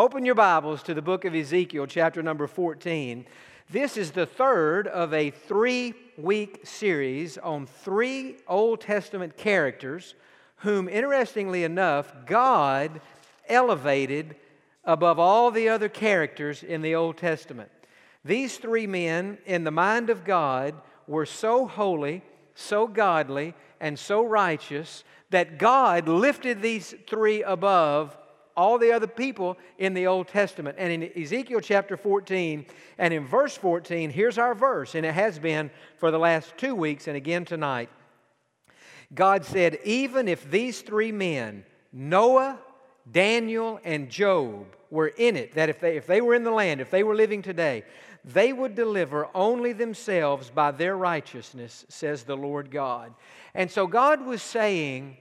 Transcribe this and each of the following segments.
Open your Bibles to the book of Ezekiel, chapter number 14. This is the third of a three week series on three Old Testament characters whom, interestingly enough, God elevated above all the other characters in the Old Testament. These three men, in the mind of God, were so holy, so godly, and so righteous that God lifted these three above all the other people in the Old Testament. And in Ezekiel chapter 14 and in verse 14, here's our verse, and it has been for the last two weeks and again tonight. God said, Even if these three men, Noah, Daniel, and Job, were in it, that if they, if they were in the land, if they were living today, they would deliver only themselves by their righteousness, says the Lord God. And so God was saying,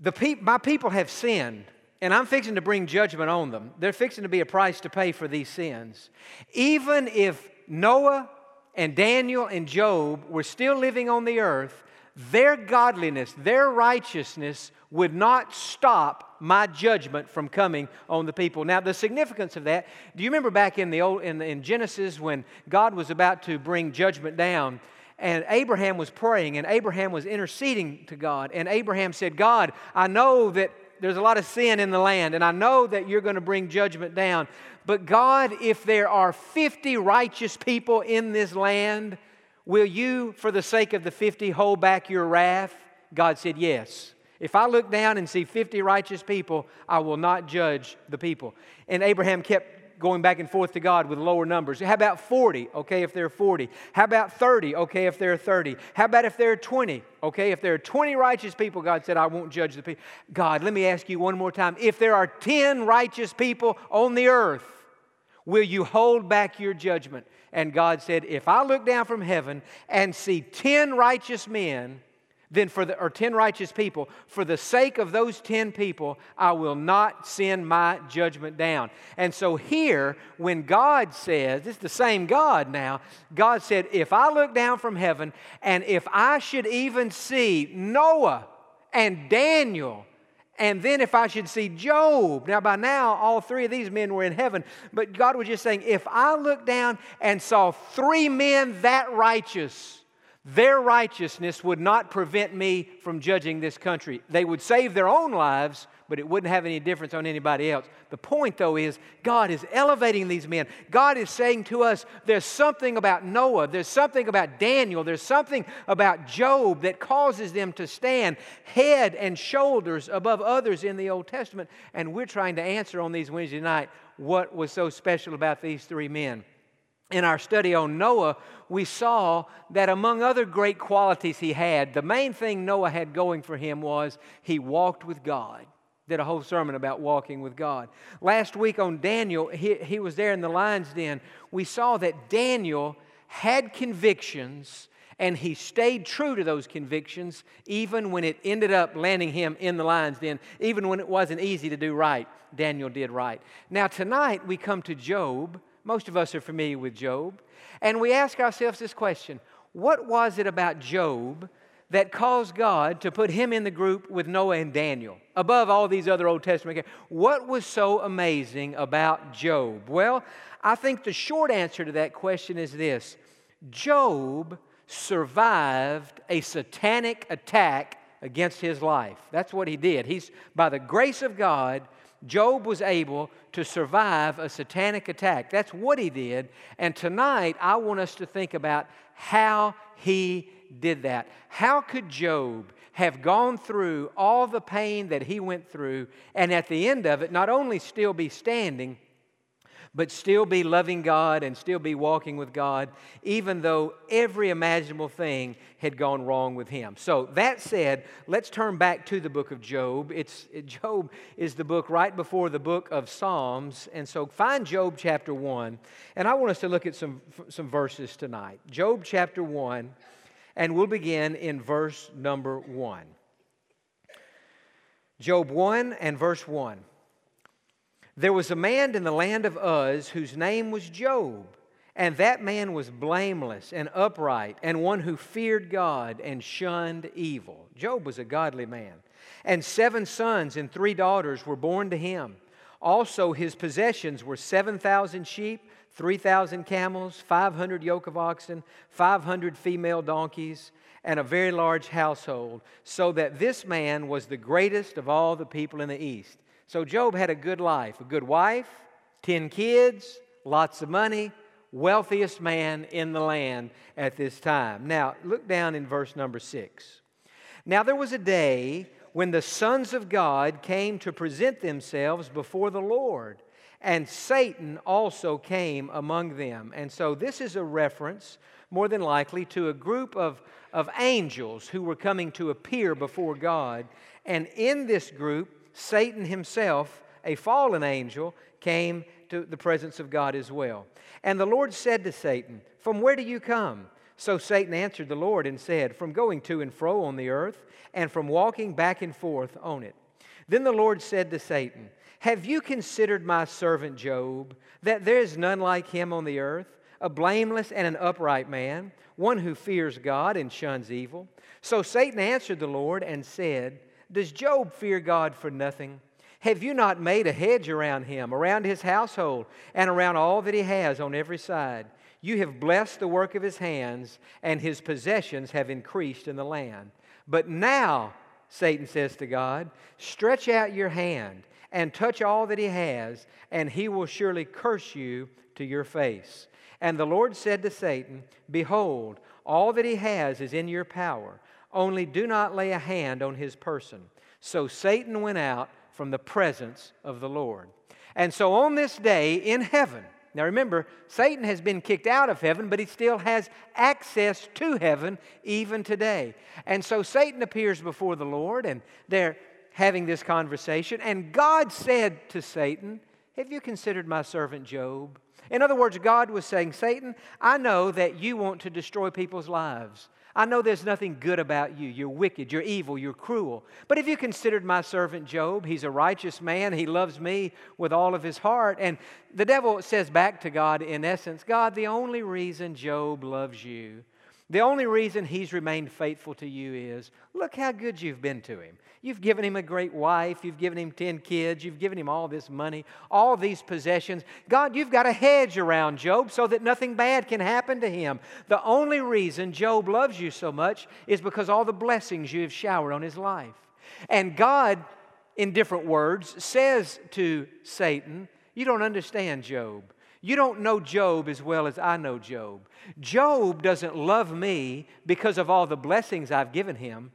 the pe- my people have sinned, and I'm fixing to bring judgment on them. They're fixing to be a price to pay for these sins. Even if Noah and Daniel and Job were still living on the earth, their godliness, their righteousness would not stop my judgment from coming on the people. Now, the significance of that, do you remember back in the old in, in Genesis when God was about to bring judgment down? And Abraham was praying, and Abraham was interceding to God. And Abraham said, God, I know that there's a lot of sin in the land, and I know that you're going to bring judgment down. But God, if there are 50 righteous people in this land, will you, for the sake of the 50, hold back your wrath? God said, Yes. If I look down and see 50 righteous people, I will not judge the people. And Abraham kept going back and forth to God with lower numbers. How about 40? Okay, if there are 40. How about 30? Okay, if there are 30. How about if there are 20? Okay, if there are 20 righteous people, God said, I won't judge the people. God, let me ask you one more time. If there are 10 righteous people on the earth, will you hold back your judgment? And God said, If I look down from heaven and see 10 righteous men, then for the, or 10 righteous people, for the sake of those 10 people, I will not send my judgment down. And so here, when God says, it's the same God now, God said, if I look down from heaven and if I should even see Noah and Daniel, and then if I should see Job, now by now all three of these men were in heaven, but God was just saying, if I look down and saw three men that righteous, their righteousness would not prevent me from judging this country. They would save their own lives, but it wouldn't have any difference on anybody else. The point, though, is God is elevating these men. God is saying to us, there's something about Noah, there's something about Daniel, there's something about Job that causes them to stand head and shoulders above others in the Old Testament. And we're trying to answer on these Wednesday night what was so special about these three men in our study on Noah, we saw that among other great qualities he had, the main thing Noah had going for him was he walked with God. Did a whole sermon about walking with God. Last week on Daniel, he, he was there in the lion's den. We saw that Daniel had convictions and he stayed true to those convictions even when it ended up landing him in the lion's den, even when it wasn't easy to do right. Daniel did right. Now, tonight we come to Job most of us are familiar with Job. And we ask ourselves this question What was it about Job that caused God to put him in the group with Noah and Daniel above all these other Old Testament characters? What was so amazing about Job? Well, I think the short answer to that question is this Job survived a satanic attack against his life. That's what he did. He's, by the grace of God, Job was able to survive a satanic attack. That's what he did. And tonight, I want us to think about how he did that. How could Job have gone through all the pain that he went through and at the end of it not only still be standing, but still be loving God and still be walking with God, even though every imaginable thing had gone wrong with him. So, that said, let's turn back to the book of Job. It's, Job is the book right before the book of Psalms. And so, find Job chapter 1. And I want us to look at some, some verses tonight. Job chapter 1, and we'll begin in verse number 1. Job 1 and verse 1. There was a man in the land of Uz whose name was Job, and that man was blameless and upright, and one who feared God and shunned evil. Job was a godly man. And seven sons and three daughters were born to him. Also, his possessions were 7,000 sheep, 3,000 camels, 500 yoke of oxen, 500 female donkeys, and a very large household, so that this man was the greatest of all the people in the East. So, Job had a good life, a good wife, 10 kids, lots of money, wealthiest man in the land at this time. Now, look down in verse number 6. Now, there was a day when the sons of God came to present themselves before the Lord, and Satan also came among them. And so, this is a reference, more than likely, to a group of, of angels who were coming to appear before God. And in this group, Satan himself, a fallen angel, came to the presence of God as well. And the Lord said to Satan, From where do you come? So Satan answered the Lord and said, From going to and fro on the earth, and from walking back and forth on it. Then the Lord said to Satan, Have you considered my servant Job, that there is none like him on the earth, a blameless and an upright man, one who fears God and shuns evil? So Satan answered the Lord and said, Does Job fear God for nothing? Have you not made a hedge around him, around his household, and around all that he has on every side? You have blessed the work of his hands, and his possessions have increased in the land. But now, Satan says to God, stretch out your hand and touch all that he has, and he will surely curse you to your face. And the Lord said to Satan, Behold, all that he has is in your power, only do not lay a hand on his person. So Satan went out from the presence of the Lord. And so on this day in heaven, now remember, Satan has been kicked out of heaven, but he still has access to heaven even today. And so Satan appears before the Lord, and they're having this conversation. And God said to Satan, Have you considered my servant Job? In other words, God was saying, Satan, I know that you want to destroy people's lives. I know there's nothing good about you. You're wicked, you're evil, you're cruel. But if you considered my servant Job, he's a righteous man, he loves me with all of his heart. And the devil says back to God, in essence, God, the only reason Job loves you the only reason he's remained faithful to you is look how good you've been to him. You've given him a great wife, you've given him 10 kids, you've given him all this money, all these possessions. God, you've got a hedge around Job so that nothing bad can happen to him. The only reason Job loves you so much is because all the blessings you have showered on his life. And God, in different words, says to Satan, You don't understand Job. You don't know Job as well as I know Job. Job doesn't love me because of all the blessings I've given him.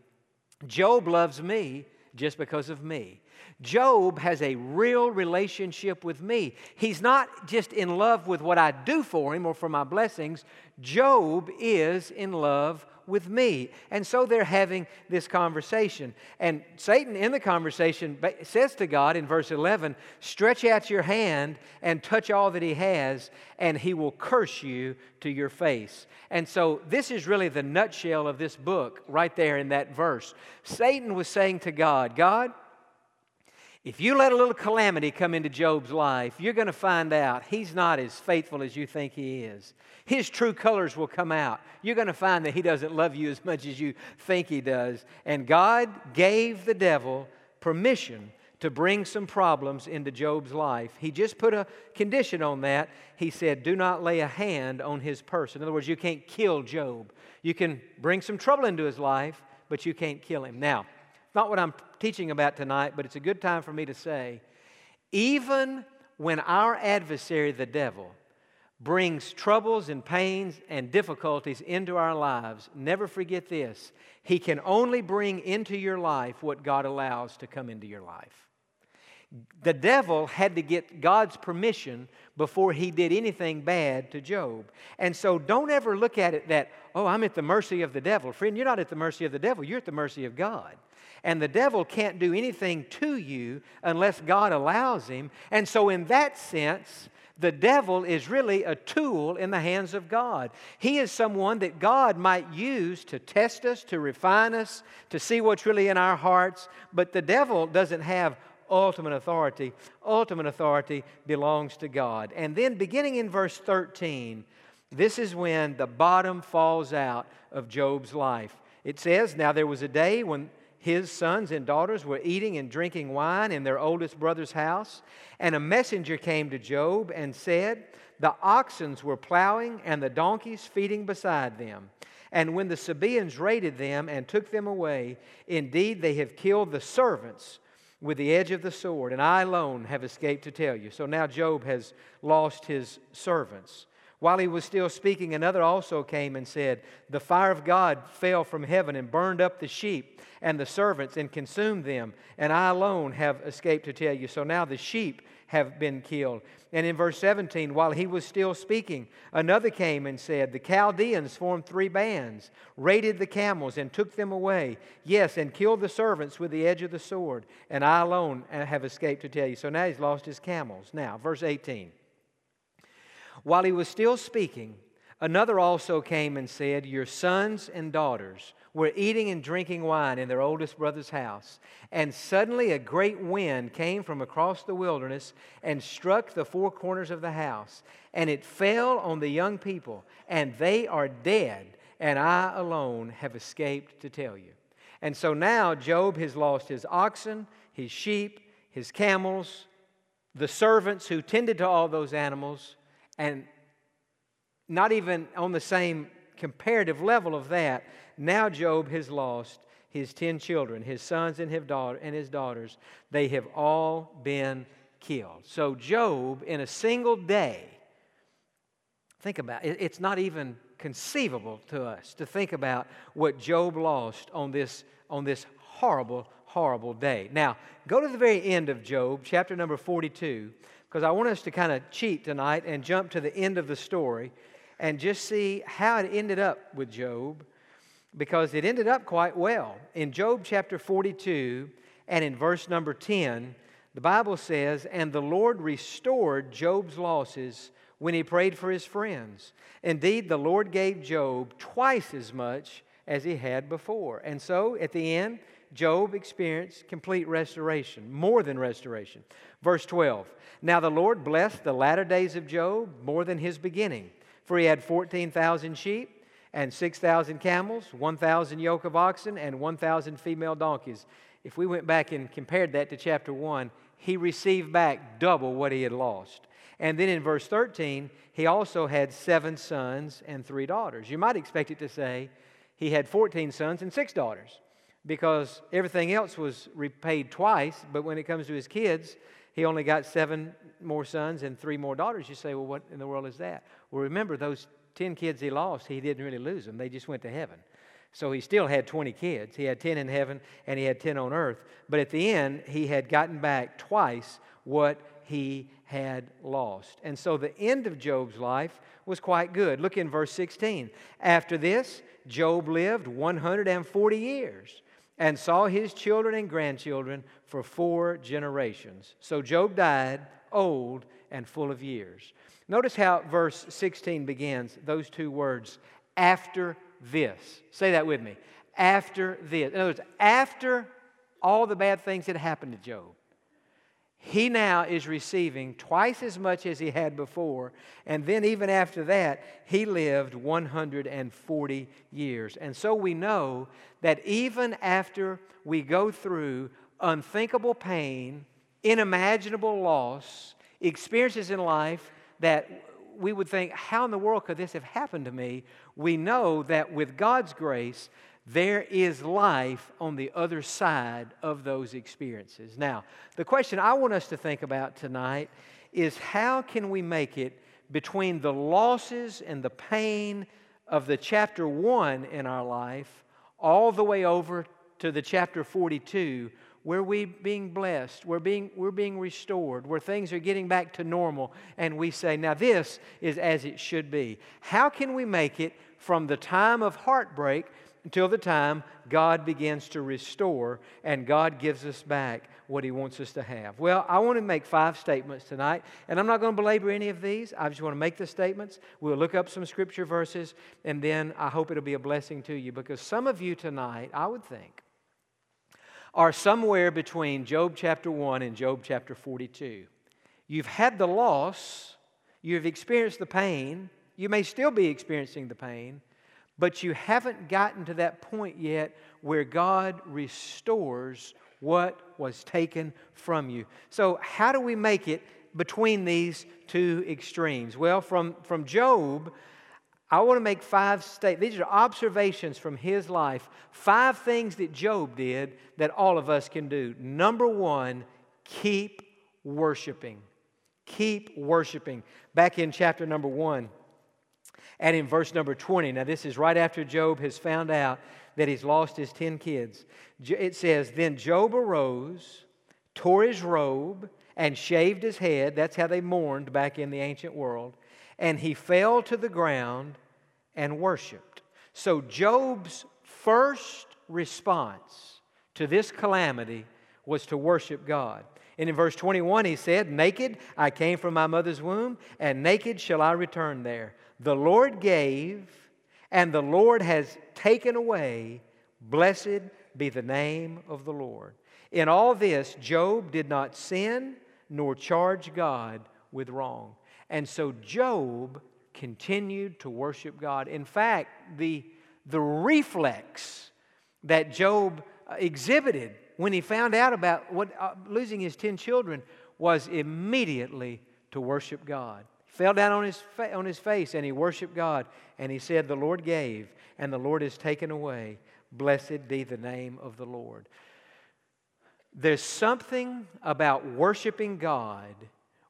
Job loves me just because of me. Job has a real relationship with me. He's not just in love with what I do for him or for my blessings. Job is in love with me. And so they're having this conversation. And Satan, in the conversation, says to God in verse 11, Stretch out your hand and touch all that he has, and he will curse you to your face. And so this is really the nutshell of this book right there in that verse. Satan was saying to God, God, if you let a little calamity come into Job's life, you're going to find out he's not as faithful as you think he is. His true colors will come out. You're going to find that he doesn't love you as much as you think he does. And God gave the devil permission to bring some problems into Job's life. He just put a condition on that. He said, Do not lay a hand on his person. In other words, you can't kill Job. You can bring some trouble into his life, but you can't kill him. Now, not what I'm teaching about tonight, but it's a good time for me to say even when our adversary, the devil, brings troubles and pains and difficulties into our lives, never forget this. He can only bring into your life what God allows to come into your life. The devil had to get God's permission before he did anything bad to Job. And so don't ever look at it that, oh, I'm at the mercy of the devil. Friend, you're not at the mercy of the devil, you're at the mercy of God. And the devil can't do anything to you unless God allows him. And so, in that sense, the devil is really a tool in the hands of God. He is someone that God might use to test us, to refine us, to see what's really in our hearts. But the devil doesn't have ultimate authority. Ultimate authority belongs to God. And then, beginning in verse 13, this is when the bottom falls out of Job's life. It says, Now there was a day when his sons and daughters were eating and drinking wine in their oldest brother's house. And a messenger came to Job and said, The oxen were plowing and the donkeys feeding beside them. And when the Sabaeans raided them and took them away, indeed they have killed the servants with the edge of the sword, and I alone have escaped to tell you. So now Job has lost his servants. While he was still speaking, another also came and said, The fire of God fell from heaven and burned up the sheep and the servants and consumed them, and I alone have escaped to tell you. So now the sheep have been killed. And in verse 17, while he was still speaking, another came and said, The Chaldeans formed three bands, raided the camels, and took them away. Yes, and killed the servants with the edge of the sword, and I alone have escaped to tell you. So now he's lost his camels. Now, verse 18. While he was still speaking, another also came and said, Your sons and daughters were eating and drinking wine in their oldest brother's house. And suddenly a great wind came from across the wilderness and struck the four corners of the house. And it fell on the young people, and they are dead, and I alone have escaped to tell you. And so now Job has lost his oxen, his sheep, his camels, the servants who tended to all those animals and not even on the same comparative level of that, now Job has lost his 10 children, his sons and his, daughters. They have all been killed. So, Job, in a single day, think about it, it's not even conceivable to us to think about what Job lost on this, on this horrible, horrible day. Now, go to the very end of Job, chapter number 42 because I want us to kind of cheat tonight and jump to the end of the story and just see how it ended up with Job because it ended up quite well. In Job chapter 42 and in verse number 10, the Bible says, And the Lord restored Job's losses when he prayed for his friends. Indeed, the Lord gave Job twice as much as he had before. And so at the end, Job experienced complete restoration, more than restoration. Verse 12 Now the Lord blessed the latter days of Job more than his beginning, for he had 14,000 sheep and 6,000 camels, 1,000 yoke of oxen, and 1,000 female donkeys. If we went back and compared that to chapter 1, he received back double what he had lost. And then in verse 13, he also had seven sons and three daughters. You might expect it to say he had 14 sons and six daughters because everything else was repaid twice, but when it comes to his kids, he only got seven more sons and three more daughters. You say, well, what in the world is that? Well, remember, those 10 kids he lost, he didn't really lose them, they just went to heaven. So he still had 20 kids. He had 10 in heaven and he had 10 on earth. But at the end, he had gotten back twice what he had lost. And so the end of Job's life was quite good. Look in verse 16. After this, Job lived 140 years and saw his children and grandchildren for four generations. So Job died old and full of years. Notice how verse 16 begins those two words, after this. Say that with me. After this. In other words, after all the bad things that happened to Job, he now is receiving twice as much as he had before. And then, even after that, he lived 140 years. And so we know that even after we go through unthinkable pain, unimaginable loss, experiences in life that we would think, how in the world could this have happened to me? We know that with God's grace, there is life on the other side of those experiences. Now, the question I want us to think about tonight is how can we make it between the losses and the pain of the chapter 1 in our life all the way over to the chapter 42 where we're being blessed, we're being, we're being restored, where things are getting back to normal, and we say, now this is as it should be. How can we make it from the time of heartbreak until the time God begins to restore and God gives us back what He wants us to have. Well, I want to make five statements tonight, and I'm not going to belabor any of these. I just want to make the statements. We'll look up some scripture verses, and then I hope it'll be a blessing to you because some of you tonight, I would think, are somewhere between Job chapter 1 and Job chapter 42. You've had the loss, you've experienced the pain, you may still be experiencing the pain, but you haven't gotten to that point yet where God restores what was taken from you. So, how do we make it between these two extremes? Well, from, from Job, I want to make five statements. These are observations from his life. Five things that Job did that all of us can do. Number one, keep worshiping. Keep worshiping. Back in chapter number one and in verse number 20. Now, this is right after Job has found out that he's lost his 10 kids. It says, Then Job arose, tore his robe, and shaved his head. That's how they mourned back in the ancient world. And he fell to the ground and worshiped. So, Job's first response to this calamity was to worship God. And in verse 21, he said, Naked I came from my mother's womb, and naked shall I return there. The Lord gave, and the Lord has taken away. Blessed be the name of the Lord. In all this, Job did not sin nor charge God with wrong. And so Job continued to worship God. In fact, the, the reflex that Job uh, exhibited when he found out about what, uh, losing his 10 children was immediately to worship God He fell down on his, fa- on his face and he worshiped God. And he said, The Lord gave, and the Lord has taken away. Blessed be the name of the Lord. There's something about worshiping God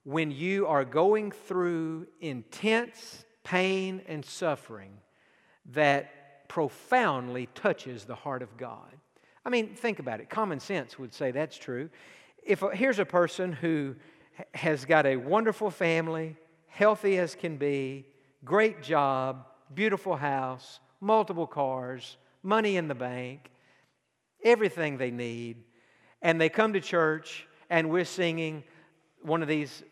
when you are going through intense pain and suffering that profoundly touches the heart of God. I mean, think about it. Common sense would say that's true. If a, here's a person who has got a wonderful family, healthy as can be, great job, beautiful house, multiple cars, money in the bank, everything they need. And they come to church and we're singing one of these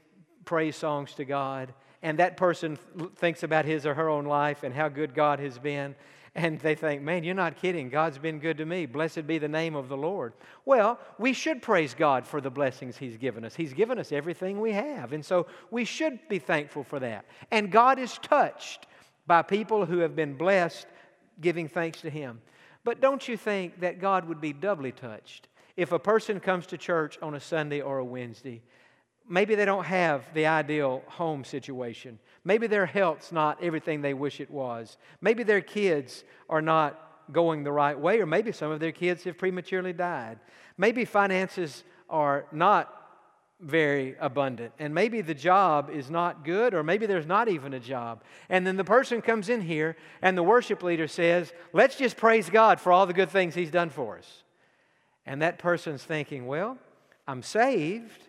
praise songs to God. And that person thinks about his or her own life and how good God has been and they think, man, you're not kidding. God's been good to me. Blessed be the name of the Lord. Well, we should praise God for the blessings He's given us. He's given us everything we have. And so we should be thankful for that. And God is touched by people who have been blessed giving thanks to Him. But don't you think that God would be doubly touched if a person comes to church on a Sunday or a Wednesday? Maybe they don't have the ideal home situation. Maybe their health's not everything they wish it was. Maybe their kids are not going the right way, or maybe some of their kids have prematurely died. Maybe finances are not very abundant, and maybe the job is not good, or maybe there's not even a job. And then the person comes in here, and the worship leader says, Let's just praise God for all the good things He's done for us. And that person's thinking, Well, I'm saved,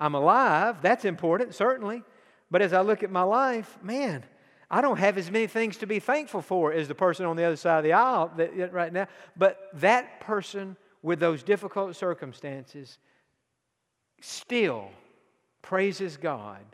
I'm alive, that's important, certainly. But as I look at my life, man, I don't have as many things to be thankful for as the person on the other side of the aisle that, right now. But that person with those difficult circumstances still praises God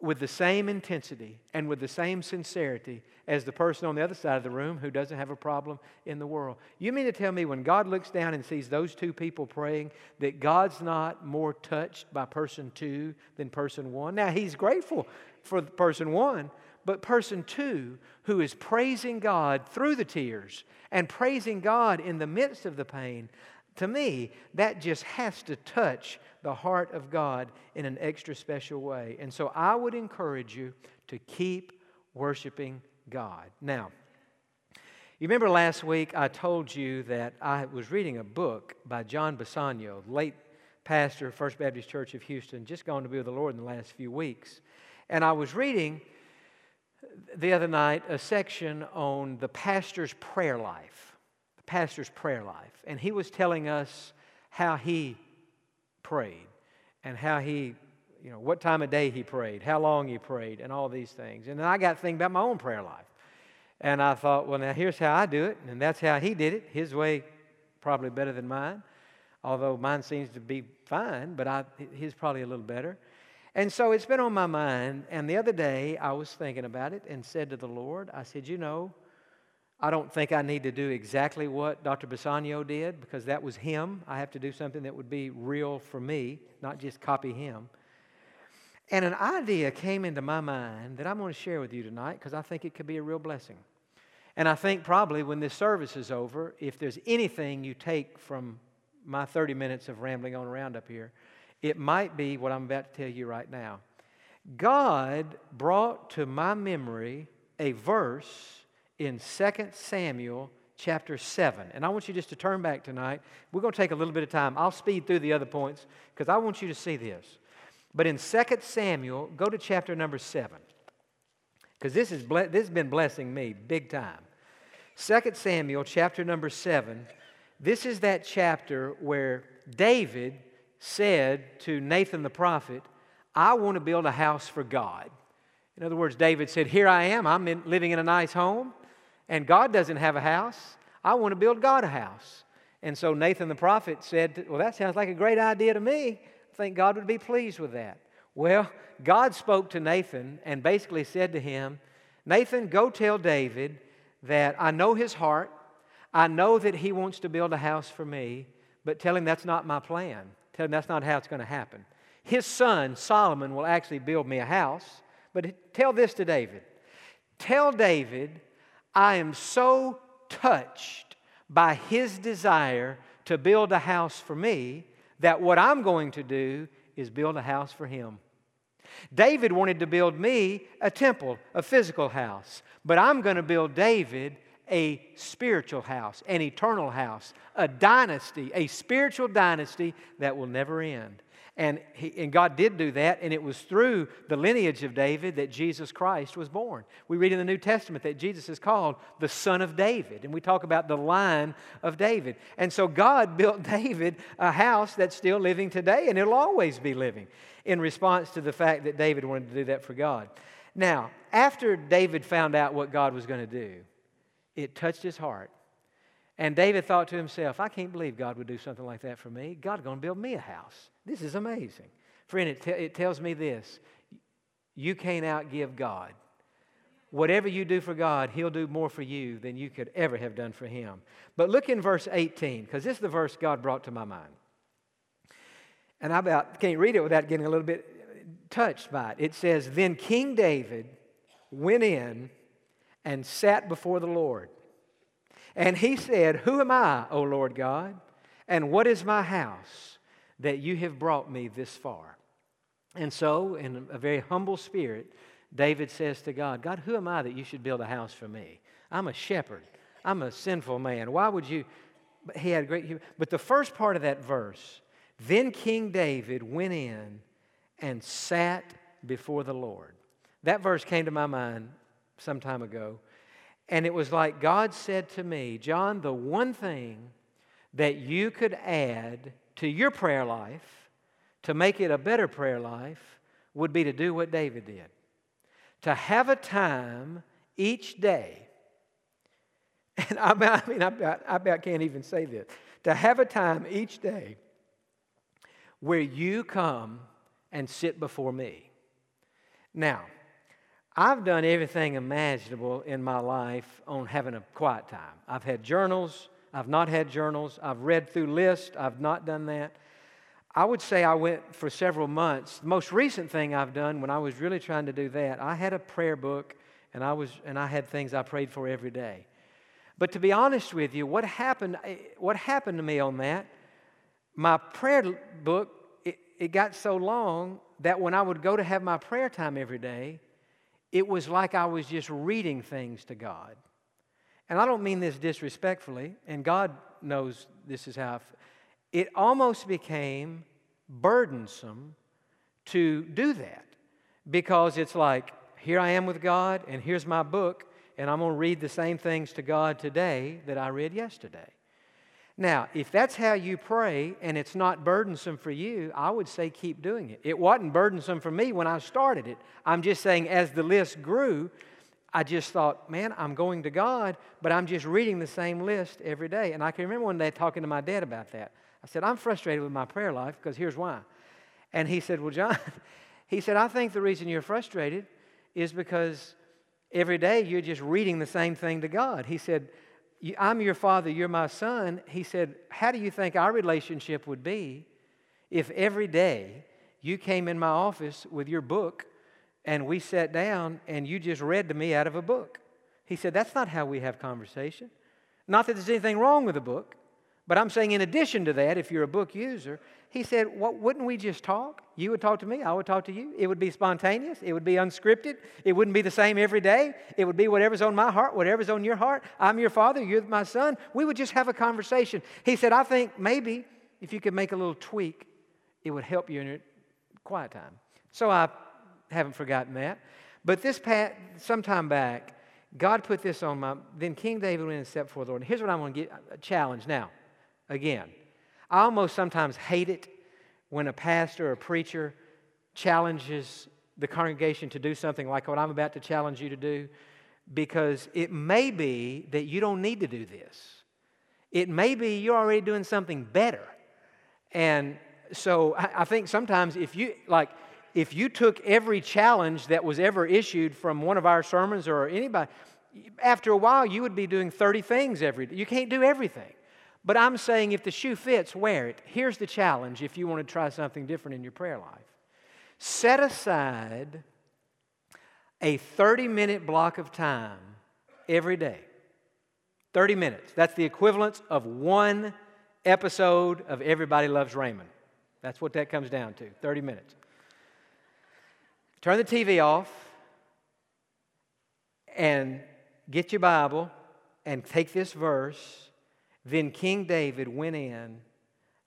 with the same intensity and with the same sincerity as the person on the other side of the room who doesn't have a problem in the world. You mean to tell me when God looks down and sees those two people praying that God's not more touched by person two than person one? Now, He's grateful for person one, but person two, who is praising God through the tears and praising God in the midst of the pain, to me, that just has to touch the heart of God in an extra special way. And so I would encourage you to keep worshiping God. Now, you remember last week I told you that I was reading a book by John Bisagno, late pastor of First Baptist Church of Houston, just gone to be with the Lord in the last few weeks. And I was reading the other night a section on the pastor's prayer life, pastor's prayer life. And he was telling us how he prayed and how he you know, what time of day he prayed, how long he prayed, and all these things. And then I got to think about my own prayer life. And I thought, well, now here's how I do it, and that's how he did it. His way, probably better than mine, although mine seems to be fine, but I, his probably a little better. And so it's been on my mind. And the other day, I was thinking about it and said to the Lord, I said, you know, I don't think I need to do exactly what Dr. Bisagno did because that was him. I have to do something that would be real for me, not just copy him. And an idea came into my mind that I'm going to share with you tonight because I think it could be a real blessing. And I think probably when this service is over, if there's anything you take from my 30 minutes of rambling on around up here, it might be what I'm about to tell you right now. God brought to my memory a verse in 2 Samuel chapter 7. And I want you just to turn back tonight. We're going to take a little bit of time. I'll speed through the other points because I want you to see this. But in 2 Samuel, go to chapter number 7. Because this, is ble- this has been blessing me big time. 2 Samuel chapter number 7. This is that chapter where David said to Nathan the prophet, I want to build a house for God. In other words, David said, Here I am. I'm in, living in a nice home, and God doesn't have a house. I want to build God a house. And so Nathan the prophet said, Well, that sounds like a great idea to me. I think God would be pleased with that. Well, God spoke to Nathan and basically said to him, Nathan, go tell David that I know his heart. I know that he wants to build a house for me, but tell him that's not my plan. Tell him that's not how it's going to happen. His son, Solomon, will actually build me a house. But tell this to David. Tell David, I am so touched by his desire to build a house for me that what I'm going to do is build a house for him. David wanted to build me a temple, a physical house, but I'm going to build David a spiritual house, an eternal house, a dynasty, a spiritual dynasty that will never end. And, he, and God did do that, and it was through the lineage of David that Jesus Christ was born. We read in the New Testament that Jesus is called the Son of David, and we talk about the line of David. And so God built David a house that's still living today, and it'll always be living in response to the fact that David wanted to do that for God. Now, after David found out what God was going to do, it touched his heart. And David thought to himself, I can't believe God would do something like that for me. God's going to build me a house. This is amazing. Friend, it, it tells me this you can't outgive God. Whatever you do for God, He'll do more for you than you could ever have done for Him. But look in verse 18, because this is the verse God brought to my mind. And I about can't read it without getting a little bit touched by it. It says, Then King David went in and sat before the Lord. And he said, Who am I, O Lord God? And what is my house that you have brought me this far? And so, in a very humble spirit, David says to God, God, who am I that you should build a house for me? I'm a shepherd. I'm a sinful man. Why would you? He had great. But the first part of that verse, then King David went in and sat before the Lord. That verse came to my mind some time ago. And it was like God said to me, Jon, the one thing that you could add to your prayer life to make it a better prayer life would be to do what David did to have a time each day. And I, mean, I, about, I about can't even say this. To have a time each day where you come and sit before me. Now, I've done everything imaginable in my life on having a quiet time. I've had journals, I've not had journals, I've read through lists, I've not done that. I would say I went for several months. The most recent thing I've done when I was really trying to do that, I had a prayer book and I was and I had things I prayed for every day. But to be honest with you, what happened eh, what happened to me on that, my prayer book it, it got so long that when I would go to have my prayer time every day, it was like I was just reading things to God. And I don't mean this disrespectfully, and God knows this is how it almost became burdensome to do that because it's like, here I am with God, and here's my book, and I'm going to read the same things to God today that I read yesterday. Now, if that's how you pray and it's not burdensome for you, I would say keep doing it. It wasn't burdensome for me when I started it. I'm just saying, as the list grew, I just thought, man, I'm going to God, but I'm just reading the same list every day. And I can remember one day talking to my dad about that. I said, I'm frustrated with my prayer life because here's why. And he said, Well, Jon, he said, I think the reason you're frustrated is because every day you're just reading the same thing to God. He said, I'm your father, you're my son. He said, How do you think our relationship would be if every day you came in my office with your book and we sat down and you just read to me out of a book? He said, That's not how we have conversation. Not that there's anything wrong with the book, but I'm saying, in addition to that, if you're a book user, he said, well, Wouldn't we just talk? You would talk to me, I would talk to you. It would be spontaneous, it would be unscripted, it wouldn't be the same every day. It would be whatever's on my heart, whatever's on your heart. I'm your father, you're my son. We would just have a conversation. He said, I think maybe if you could make a little tweak, it would help you in your quiet time. So I haven't forgotten that. But this pat, sometime back, God put this on my. Then King David went and stepped before the Lord. And here's what I want to get a challenge now. Again, I almost sometimes hate it when a pastor or a preacher challenges the congregation to do something like what I'm about to challenge you to do, because it may be that you don't need to do this. It may be you're already doing something better. And so I, I think sometimes if you, like, if you took every challenge that was ever issued from one of our sermons or anybody, after a while you would be doing 30 things every day. You can't do everything. But I'm saying if the shoe fits, wear it. Here's the challenge if you want to try something different in your prayer life set aside a 30 minute block of time every day. 30 minutes. That's the equivalent of one episode of Everybody Loves Raymond. That's what that comes down to 30 minutes. Turn the TV off and get your Bible and take this verse. Then King David went in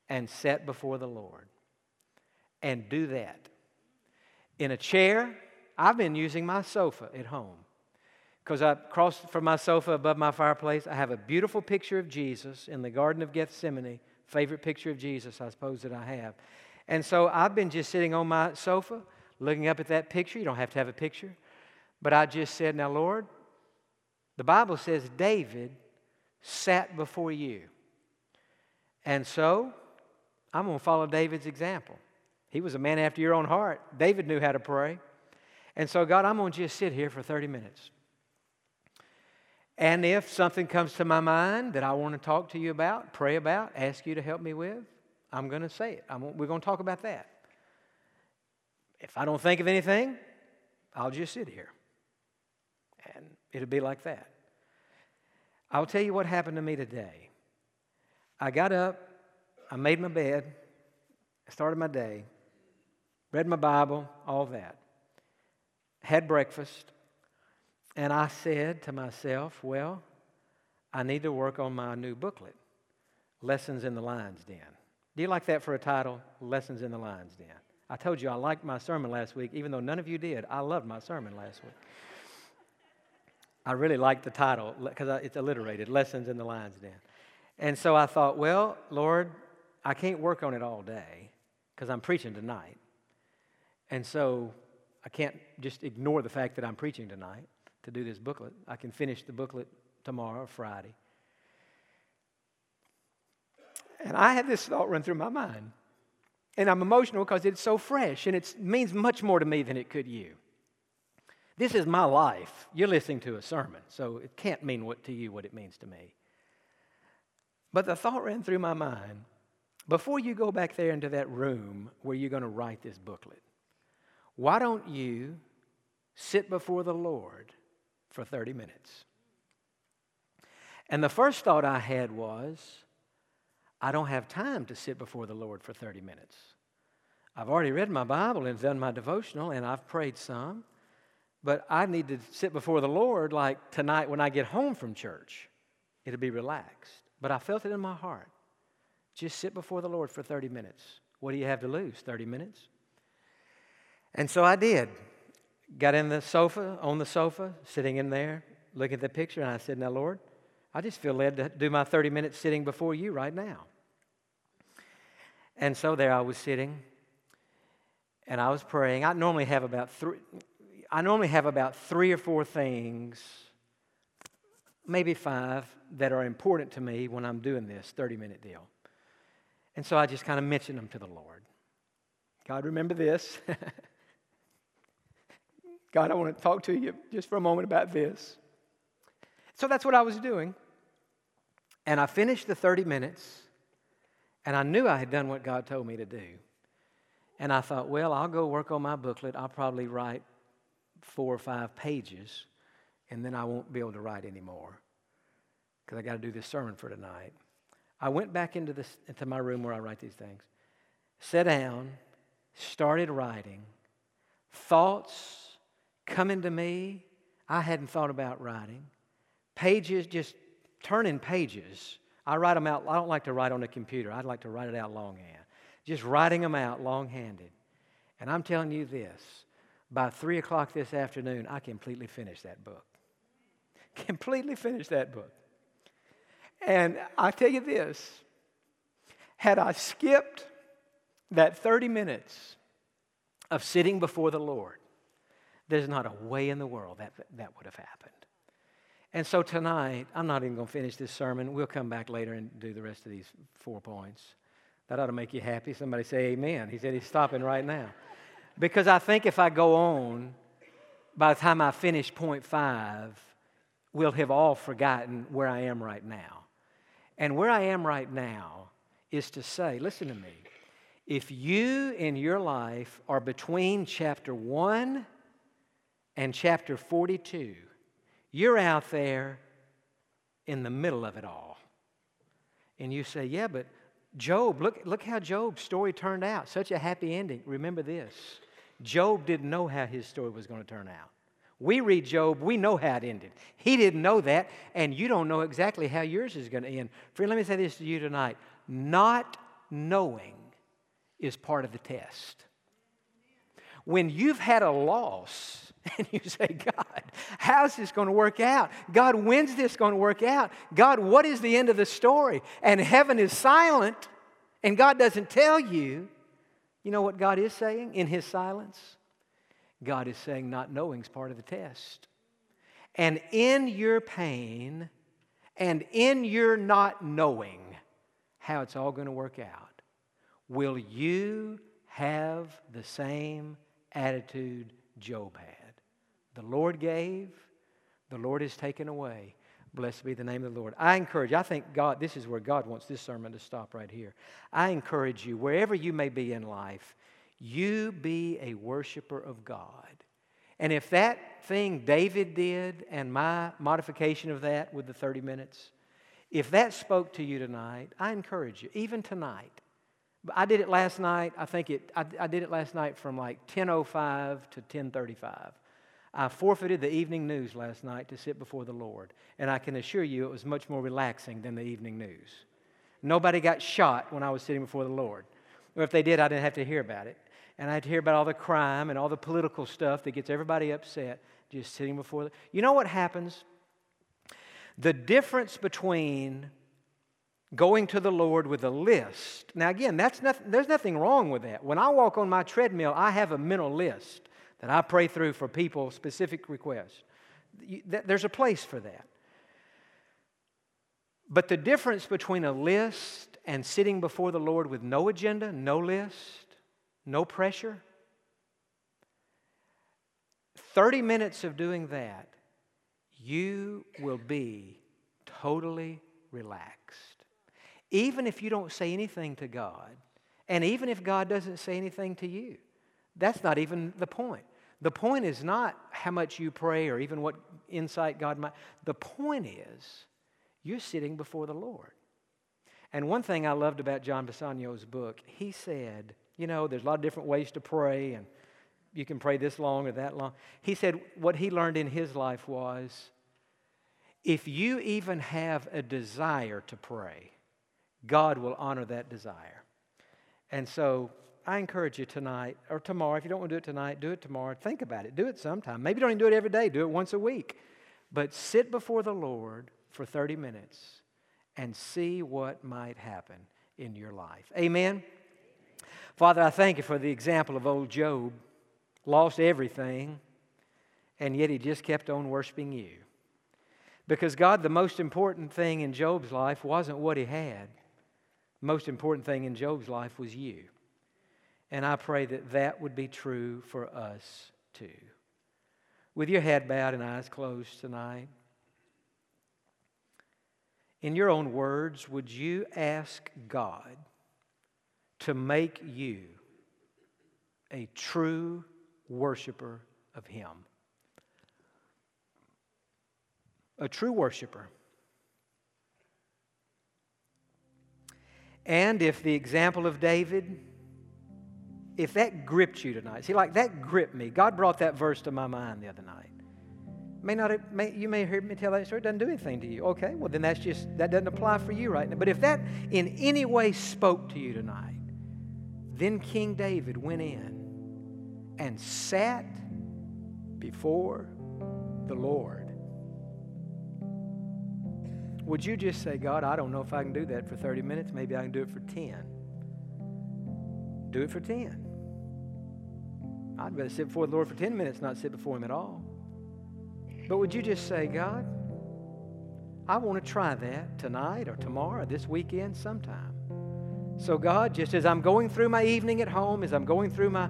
and sat before the Lord. And do that. In a chair, I've been using my sofa at home because I crossed from my sofa above my fireplace. I have a beautiful picture of Jesus in the Garden of Gethsemane, favorite picture of Jesus, I suppose, that I have. And so I've been just sitting on my sofa looking up at that picture. You don't have to have a picture. But I just said, Now, Lord, the Bible says David sat before you. And so I'm going to follow David's example. He was a man after your own heart. David knew how to pray. And so, God, I'm going to just sit here for 30 minutes. And if something comes to my mind that I want to talk to you about, pray about, ask you to help me with, I'm going to say it. I'm, we're going to talk about that. If I don't think of anything, I'll just sit here. And it'll be like that. I'll tell you what happened to me today. I got up, I made my bed, I started my day, read my Bible, all that, had breakfast, and I said to myself, well, I need to work on my new booklet, Lessons in the Lion's Den. Do you like that for a title? Lessons in the Lion's Den. I told you I liked my sermon last week, even though none of you did. I loved my sermon last week. I really liked the title because it's alliterated Lessons in the Lion's Den. And so I thought, well, Lord, I can't work on it all day because I'm preaching tonight. And so I can't just ignore the fact that I'm preaching tonight to do this booklet. I can finish the booklet tomorrow or Friday. And I had this thought run through my mind. And I'm emotional because it's so fresh and it means much more to me than it could you. This is my life. You're listening to a sermon, so it can't mean what to you what it means to me. But the thought ran through my mind before you go back there into that room where you're going to write this booklet, why don't you sit before the Lord for 30 minutes? And the first thought I had was, I don't have time to sit before the Lord for 30 minutes. I've already read my Bible and done my devotional and I've prayed some, but I need to sit before the Lord like tonight when I get home from church. It'll be relaxed. But I felt it in my heart. Just sit before the Lord for 30 minutes. What do you have to lose? 30 minutes? And so I did. Got in the sofa, on the sofa, sitting in there, looking at the picture, and I said, Now, Lord, I just feel led to do my 30 minutes sitting before you right now. And so there I was sitting and I was praying. I normally have about three I normally have about 3 or 4 things maybe 5 that are important to me when I'm doing this 30-minute deal. And so I just kind of mentioned them to the Lord. God, remember this. God, I want to talk to you just for a moment about this. So that's what I was doing. And I finished the 30 minutes, and I knew I had done what God told me to do. And I thought, well, I'll go work on my booklet. I'll probably write four or five pages, and then I won't be able to write anymore because I got to do this sermon for tonight. I went back into, this, into my room where I write these things, sat down, started writing. Thoughts coming to me I hadn't thought about writing. Pages, just turning pages. I write them out. I don't like to write on a computer. I'd like to write it out longhand. Just writing them out longhanded. And I'm telling you this by three o'clock this afternoon, I completely finished that book. Completely finished that book. And I tell you this had I skipped that 30 minutes of sitting before the Lord, there's not a way in the world that that would have happened. And so tonight, I'm not even going to finish this sermon. We'll come back later and do the rest of these four points. That ought to make you happy. Somebody say amen. He said he's stopping right now. Because I think if I go on, by the time I finish point five, we'll have all forgotten where I am right now. And where I am right now is to say, listen to me, if you in your life are between chapter 1 and chapter 42, you're out there in the middle of it all. And you say, yeah, but Job, look, look how Job's story turned out. Such a happy ending. Remember this Job didn't know how his story was going to turn out. We read Job, we know how it ended. He didn't know that, and you don't know exactly how yours is going to end. Friend, let me say this to you tonight. Not knowing is part of the test. When you've had a loss, and you say, God, how's this going to work out? God, when's this going to work out? God, what is the end of the story? And heaven is silent, and God doesn't tell you. You know what God is saying in His silence? God is saying not knowing is part of the test. And in your pain and in your not knowing how it's all going to work out, will you have the same attitude Job had? The Lord gave, the Lord has taken away. Blessed be the name of the Lord. I encourage, I think God, this is where God wants this sermon to stop right here. I encourage you, wherever you may be in life, you be a worshiper of God. And if that thing David did and my modification of that with the 30 minutes, if that spoke to you tonight, I encourage you, even tonight. I did it last night. I think it, I, I did it last night from like 10.05 to 10.35. I forfeited the evening news last night to sit before the Lord. And I can assure you it was much more relaxing than the evening news. Nobody got shot when I was sitting before the Lord. Or if they did, I didn't have to hear about it and I had to hear about all the crime and all the political stuff that gets everybody upset just sitting before the. You know what happens? The difference between going to the Lord with a list. Now, again, that's nothing, there's nothing wrong with that. When I walk on my treadmill, I have a mental list that I pray through for people, specific requests. There's a place for that. But the difference between a list and sitting before the Lord with no agenda, no list, no pressure. 30 minutes of doing that, you will be totally relaxed. Even if you don't say anything to God, and even if God doesn't say anything to you, that's not even the point. The point is not how much you pray or even what insight God might. The point is you're sitting before the Lord. And one thing I loved about John Bisagno's book, he said, you know, there's a lot of different ways to pray, and you can pray this long or that long. He said what he learned in his life was if you even have a desire to pray, God will honor that desire. And so I encourage you tonight or tomorrow, if you don't want to do it tonight, do it tomorrow. Think about it. Do it sometime. Maybe don't even do it every day, do it once a week. But sit before the Lord for 30 minutes and see what might happen in your life. Amen. Father, I thank you for the example of old Job. Lost everything, and yet he just kept on worshiping you. Because, God, the most important thing in Job's life wasn't what he had, the most important thing in Job's life was you. And I pray that that would be true for us too. With your head bowed and eyes closed tonight, in your own words, would you ask God to make you a true worshiper of Him. a true worshiper. And if the example of David, if that gripped you tonight, see, like that gripped me. God brought that verse to my mind the other night. May not, may, you may hear me tell that story, it doesn't do anything to you. Okay, well, then that's just, that doesn't apply for you right now. But if that in any way spoke to you tonight, then King David went in and sat before the Lord. Would you just say, God, I don't know if I can do that for 30 minutes. Maybe I can do it for 10. Do it for 10. I'd rather sit before the Lord for 10 minutes, not sit before Him at all. But would you just say, God, I want to try that tonight or tomorrow or this weekend sometime. So, God, just as I'm going through my evening at home, as I'm going through my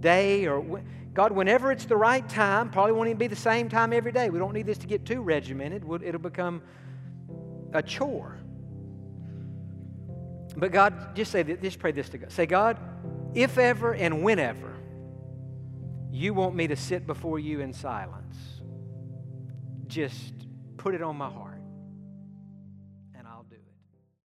day, or God, whenever it's the right time, probably won't even be the same time every day. We don't need this to get too regimented, it'll become a chore. But God, just say this, just pray this to God. Say, God, if ever and whenever you want me to sit before you in silence, just put it on my heart,